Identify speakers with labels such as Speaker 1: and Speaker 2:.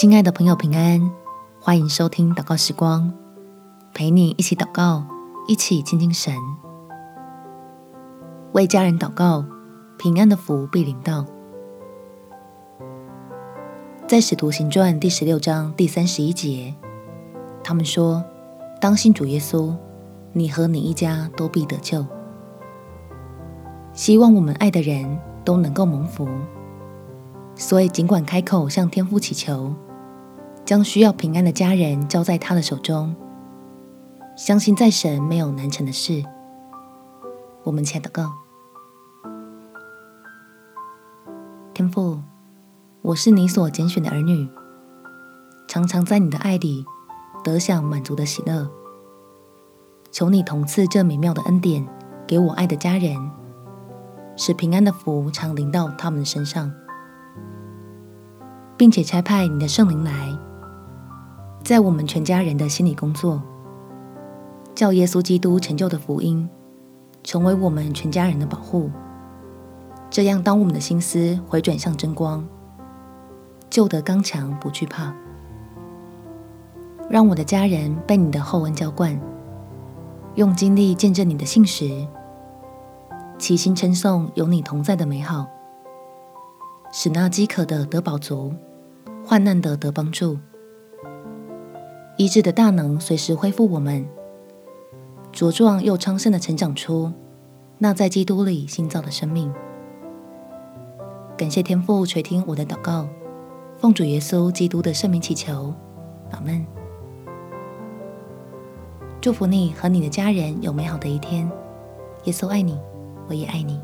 Speaker 1: 亲爱的朋友，平安，欢迎收听祷告时光，陪你一起祷告，一起亲近神，为家人祷告，平安的福必临到。在使徒行传第十六章第三十一节，他们说：“当信主耶稣，你和你一家都必得救。”希望我们爱的人都能够蒙福。所以，尽管开口向天父祈求，将需要平安的家人交在他的手中，相信在神没有难成的事。我们且祷告：天父，我是你所拣选的儿女，常常在你的爱里得享满足的喜乐。求你同赐这美妙的恩典给我爱的家人，使平安的福常临到他们身上。并且差派你的圣灵来，在我们全家人的心里工作，叫耶稣基督成就的福音成为我们全家人的保护。这样，当我们的心思回转向真光，就得刚强，不惧怕。让我的家人被你的厚恩浇灌，用经历见证你的信实，齐心称颂有你同在的美好，使那饥渴的得饱足。患难的得帮助，医治的大能随时恢复我们，茁壮又昌盛的成长出那在基督里新造的生命。感谢天父垂听我的祷告，奉主耶稣基督的圣名祈求，阿门。祝福你和你的家人有美好的一天。耶稣爱你，我也爱你。